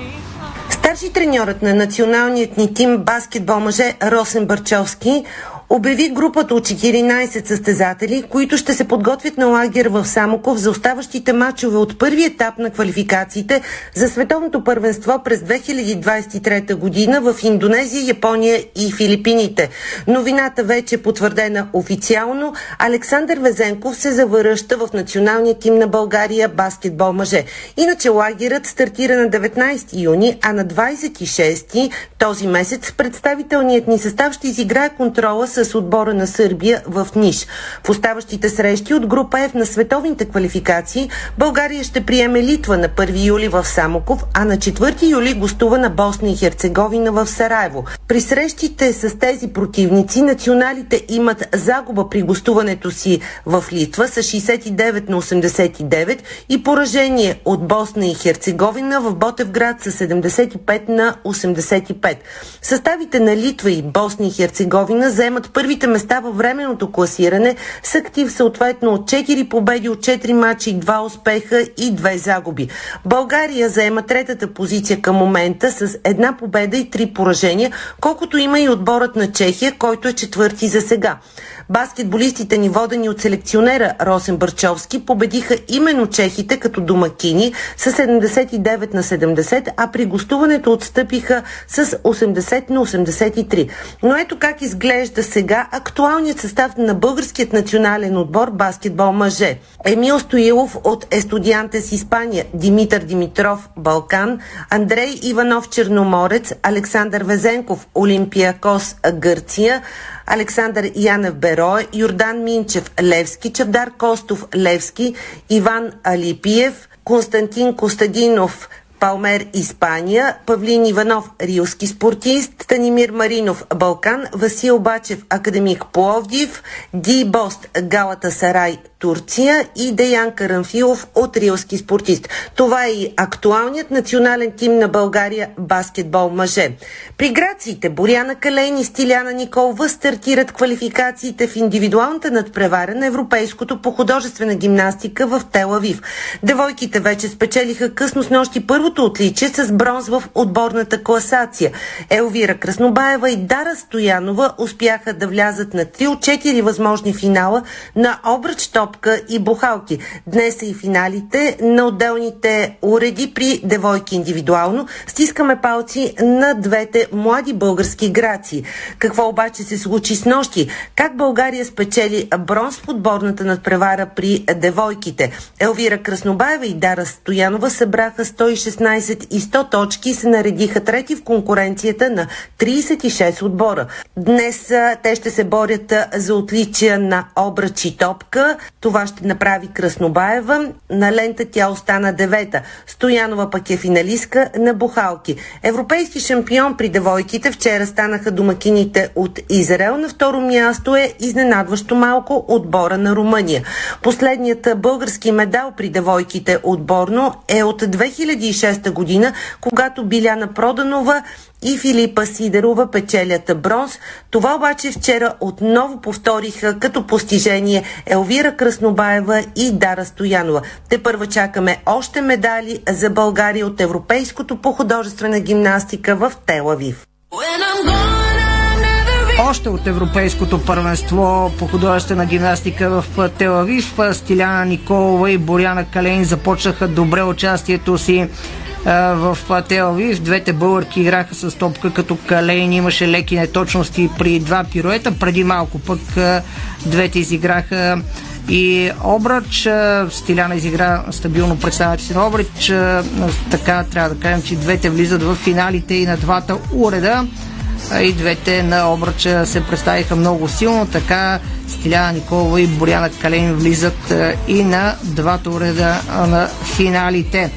Старши треньорът на националният ни тим баскетбол мъже Росен Барчовски обяви групата от 14 състезатели, които ще се подготвят на лагер в Самоков за оставащите матчове от първи етап на квалификациите за световното първенство през 2023 година в Индонезия, Япония и Филипините. Новината вече е потвърдена официално. Александър Везенков се завръща в националния тим на България баскетбол мъже. Иначе лагерът стартира на 19 юни, а на 26 този месец представителният ни състав ще изиграе контрола с отбора на Сърбия в Ниш. В оставащите срещи от група F на световните квалификации България ще приеме Литва на 1 юли в Самоков, а на 4 юли гостува на Босна и Херцеговина в Сараево. При срещите с тези противници националите имат загуба при гостуването си в Литва с 69 на 89 и поражение от Босна и Херцеговина в Ботевград с 75 на 85. Съставите на Литва и Босна и Херцеговина заемат заемат първите места във временното класиране с актив съответно от 4 победи от 4 мачи, 2 успеха и 2 загуби. България заема третата позиция към момента с една победа и три поражения, колкото има и отборът на Чехия, който е четвърти за сега. Баскетболистите ни водени от селекционера Росен Бърчовски победиха именно чехите като домакини с 79 на 70, а при гостуването отстъпиха с 80 на 83. Но ето как изглежда сега актуалният състав на българският национален отбор баскетбол мъже. Емил Стоилов от Естудиантес Испания, Димитър Димитров Балкан, Андрей Иванов Черноморец, Александър Везенков Олимпиакос Гърция, Александър Янев Берое, Йордан Минчев Левски, Чавдар Костов Левски, Иван Алипиев, Константин Костадинов Палмер Испания, Павлин Иванов Рилски спортист, Станимир Маринов Балкан, Васил Бачев Академик Пловдив, Ди Бост Галата Сарай Турция и Деян Карамфилов от Рилски спортист. Това е и актуалният национален тим на България баскетбол мъже. При грациите Боряна Калейн и Стиляна Николова стартират квалификациите в индивидуалната надпревара на Европейското по художествена гимнастика в Телавив. Девойките вече спечелиха късно с нощи първото отличие с бронз в отборната класация. Елвира Краснобаева и Дара Стоянова успяха да влязат на 3 от 4 възможни финала на обръч топ топка и бухалки. Днес са и финалите на отделните уреди при девойки индивидуално. Стискаме палци на двете млади български граци. Какво обаче се случи с нощи? Как България спечели бронз в отборната надпревара при девойките? Елвира Краснобаева и Дара Стоянова събраха 116 и 100 точки и се наредиха трети в конкуренцията на 36 отбора. Днес те ще се борят за отличия на обръчи топка. Това ще направи Краснобаева. На лента тя остана девета. Стоянова пък е финалистка на Бухалки. Европейски шампион при девойките вчера станаха домакините от Израел. На второ място е изненадващо малко отбора на Румъния. Последният български медал при девойките отборно е от 2006 година, когато Биляна Проданова и Филипа Сидерова печелят бронз. Това обаче вчера отново повториха като постижение Елвира Краснобаева и Дара Стоянова. Те първа чакаме още медали за България от Европейското по художествена гимнастика в Телавив. Още от Европейското първенство по художествена гимнастика в Телавив Стиляна Николова и Боряна Калейн започнаха добре участието си в Телавив. Двете българки играха с топка, като Калейн имаше леки неточности при два пируета. Преди малко пък двете изиграха и Обрач. Стиляна изигра стабилно представата си на Обрач. Така трябва да кажем, че двете влизат в финалите и на двата уреда. И двете на Обрача се представиха много силно, така Стиляна Николова и Боряна Кален влизат и на двата уреда на финалите.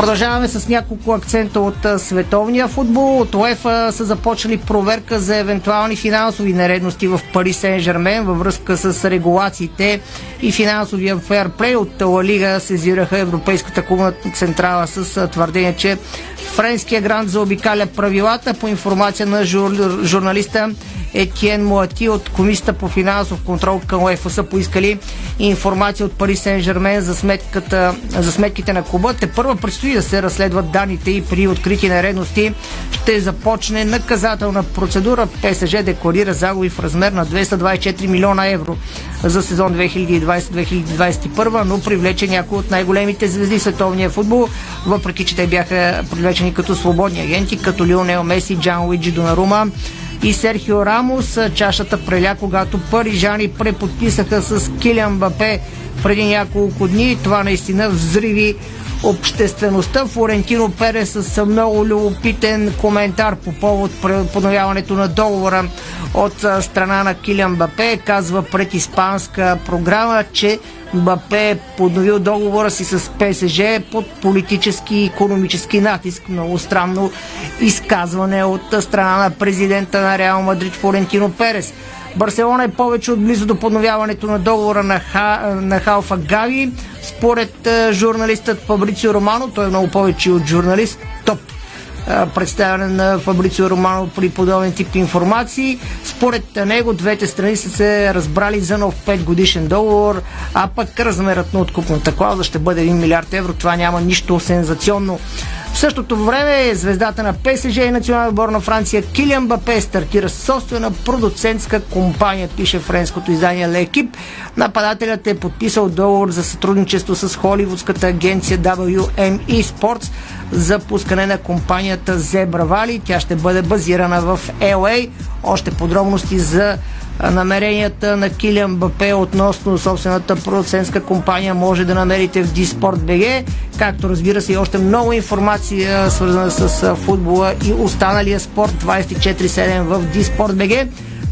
Продължаваме с няколко акцента от световния футбол. От УЕФА са започнали проверка за евентуални финансови нередности в Пари Сен-Жермен във връзка с регулациите и финансовия фейрплей. От Ла Лига сезираха Европейската клубна централа с твърдение, че френския грант заобикаля правилата по информация на жур... журналиста Етиен Муати от Комисията по финансов контрол към УЕФА са поискали информация от Пари Сен Жермен за, сметката, за сметките на клуба. Те първа предстои да се разследват данните и при открити нередности ще започне наказателна процедура. ПСЖ декларира загуби в размер на 224 милиона евро за сезон 2020-2021, но привлече някои от най-големите звезди в световния футбол, въпреки че те бяха привлечени като свободни агенти, като Лионел Меси, Джан Уиджи Донарума, и Серхио Рамос. Чашата преля, когато парижани преподписаха с Килиан Бапе преди няколко дни. Това наистина взриви обществеността. Флорентино Перес с много любопитен коментар по повод подновяването на договора от страна на Килиан Бапе. Казва пред испанска програма, че Бапе е подновил договора си с ПСЖ под политически и економически натиск. Много странно изказване от страна на президента на Реал Мадрид Флорентино Перес. Барселона е повече от близо до подновяването на договора на, Ха, на Халфа Гави. Според журналистът Фабрицио Романо, той е много повече от журналист, топ представяне на Фабрицио Романо при подобен тип информации. Според него двете страни са се разбрали за нов 5 годишен договор, а пък размерът на откупната клауза ще бъде 1 милиард евро. Това няма нищо сензационно. Същото време звездата на ПСЖ и националния отбор на Франция Килиан Бапе стартира собствена продуцентска компания, пише френското издание Лекип. Нападателят е подписал договор за сътрудничество с холивудската агенция WME Sports за пускане на компанията Zebra Valley. Тя ще бъде базирана в LA. Още подробности за намеренията на Килиан Бапе относно собствената продуцентска компания може да намерите в БГ, както разбира се и още много информация свързана с футбола и останалия спорт 24-7 в Диспорт БГ.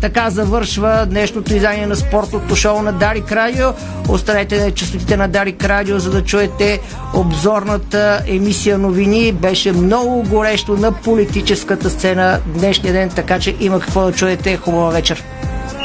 Така завършва днешното издание на спортното шоу на Дарик Радио. Останете на частотите на Дарик Радио, за да чуете обзорната емисия новини. Беше много горещо на политическата сцена днешния ден, така че има какво да чуете. Хубава вечер!